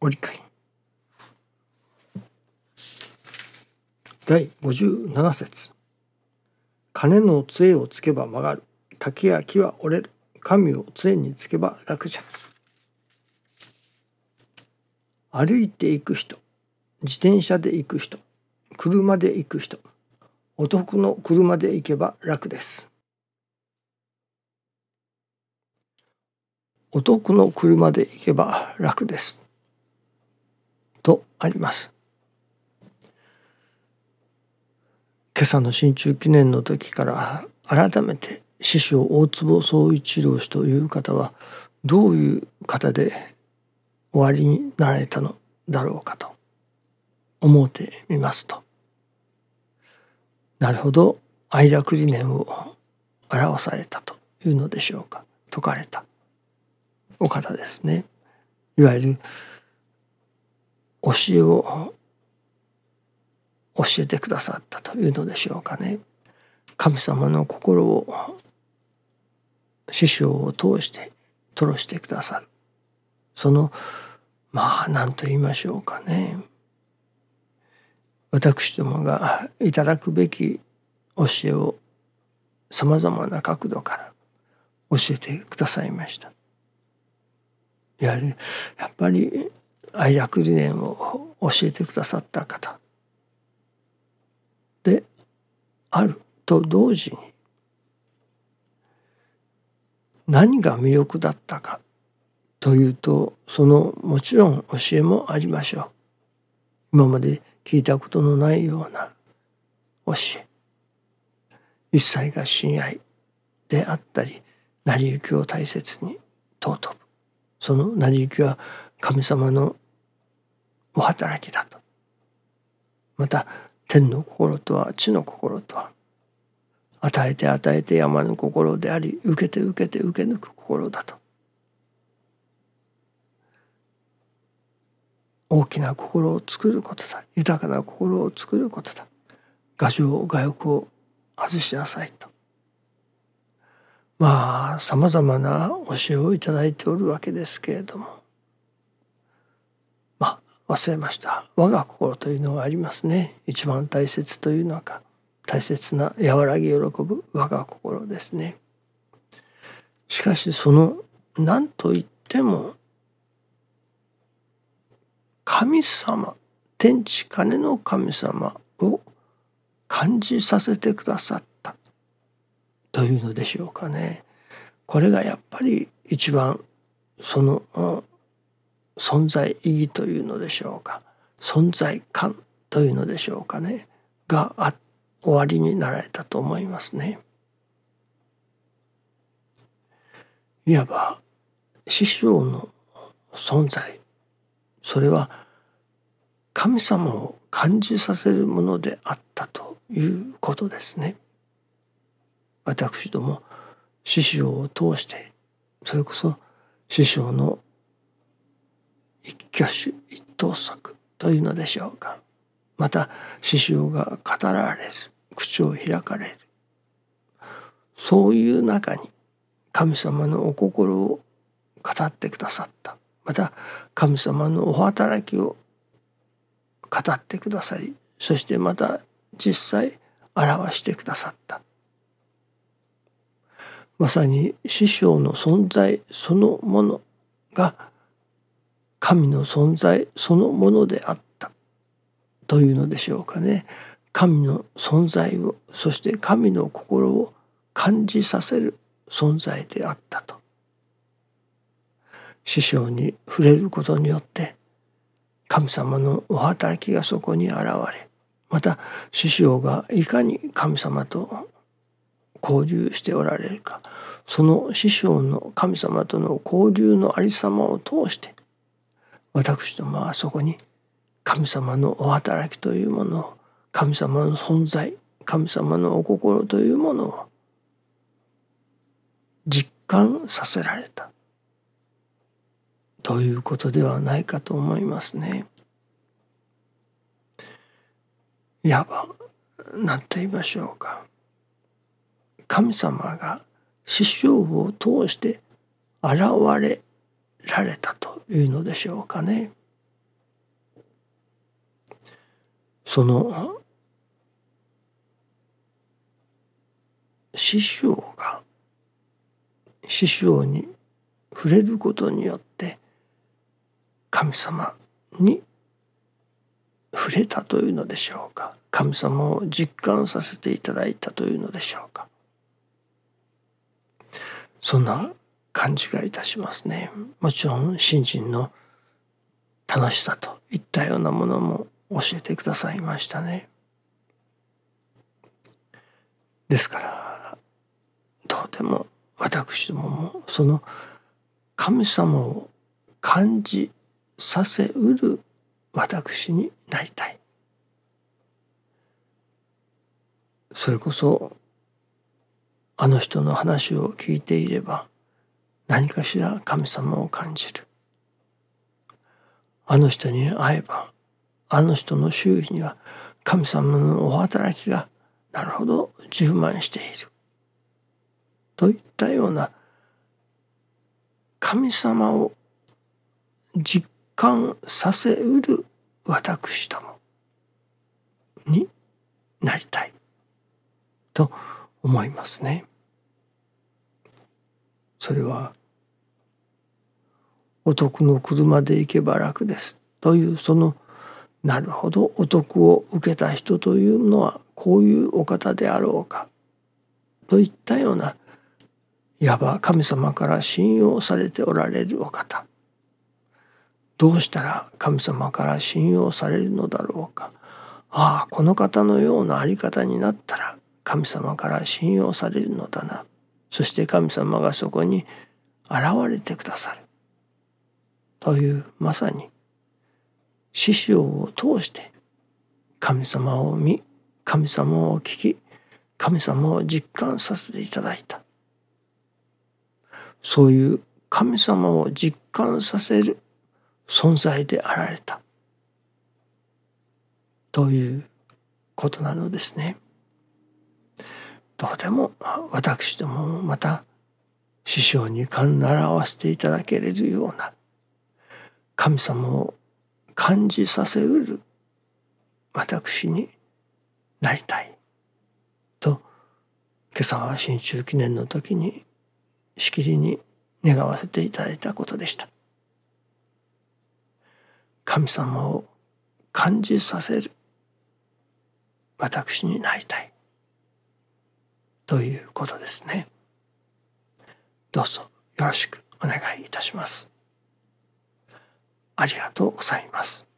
ご理解。第57節。金の杖をつけば曲がる。竹や木は折れる。神を杖につけば楽じゃ歩いていく人。自転車で行く人。車で行く人。お得の車で行けば楽です。お得の車で行けば楽です。とあります。今朝の新中記念の時から改めて師匠大坪宗一郎氏という方はどういう方で終わりになられたのだろうかと思うてみますと。なるほど愛楽理念を表されたというのでしょうか。説かれたお方ですね。いわゆる教えを教えてくださったというのでしょうかね。神様の心を師匠を通して吐露してくださる。そのまあ何と言いましょうかね。私どもがいただくべき教えをさまざまな角度から教えてくださいました。やはりやっぱり愛楽理念を教えてくださった方。であると同時に何が魅力だったかというとそのもちろん教えもありましょう。今まで聞いたことのないような教え。一切が親愛であったり成り行きを大切に尊ぶ。その成り行きは神様のお働きだと。また天の心とは地の心とは与えて与えて山の心であり受けて受けて受け抜く心だと。大きな心を作ることだ。豊かな心を作ることだ。牙城牙欲を外しなさいと。まあさまざまな教えをいただいておるわけですけれども。忘れました。我が心というのがありますね。一番大切というのか。大切な和らぎ喜ぶ我が心ですね。しかしその何と言っても神様天地金の神様を感じさせてくださった。というのでしょうかね。これがやっぱり一番その存在意義というのでしょうか存在感というのでしょうかねがあ終わりになられたと思いますね。いわば師匠の存在それは神様を感じさせるものであったということですね。私ども師匠を通してそれこそ師匠の一挙手一投足というのでしょうか。また師匠が語られる口を開かれるそういう中に神様のお心を語ってくださった。また神様のお働きを語ってくださりそしてまた実際表してくださった。まさに師匠の存在そのものが神の存在そのものであった。というのでしょうかね。神の存在をそして神の心を感じさせる存在であったと。師匠に触れることによって神様のお働きがそこに現れまた師匠がいかに神様と交流しておられるかその師匠の神様との交流のありさまを通して私どもはそこに神様のお働きというものを神様の存在神様のお心というものを実感させられたということではないかと思いますね。いわば何と言いましょうか神様が師匠を通して現れられたというのでしょうかね。その師匠が師匠に触れることによって神様に触れたというのでしょうか神様を実感させていただいたというのでしょうかそんな感じがいたしますね。もちろん信心の楽しさといったようなものも教えてくださいましたね。ですからどうでも私どももその神様を感じさせうる私になりたい。それこそあの人の話を聞いていれば何かしら神様を感じる。あの人に会えばあの人の周囲には神様のお働きがなるほど充満している。といったような神様を実感させうる私どもになりたい。と思いますね。それはお得の車で行けば楽です。というそのなるほどお得を受けた人というのはこういうお方であろうか。といったようないわば神様から信用されておられるお方。どうしたら神様から信用されるのだろうか。ああこの方のようなあり方になったら神様から信用されるのだな。そして神様がそこに現れてくださる。というまさに師匠を通して神様を見神様を聞き神様を実感させていただいたそういう神様を実感させる存在であられたということなのですね。どうでも私どもまた師匠に勘習わせていただけれるような神様を感じさせうる私になりたいと今朝は新中記念の時にしきりに願わせていただいたことでした。神様を感じさせる私になりたいということですね。どうぞよろしくお願いいたします。ありがとうございます。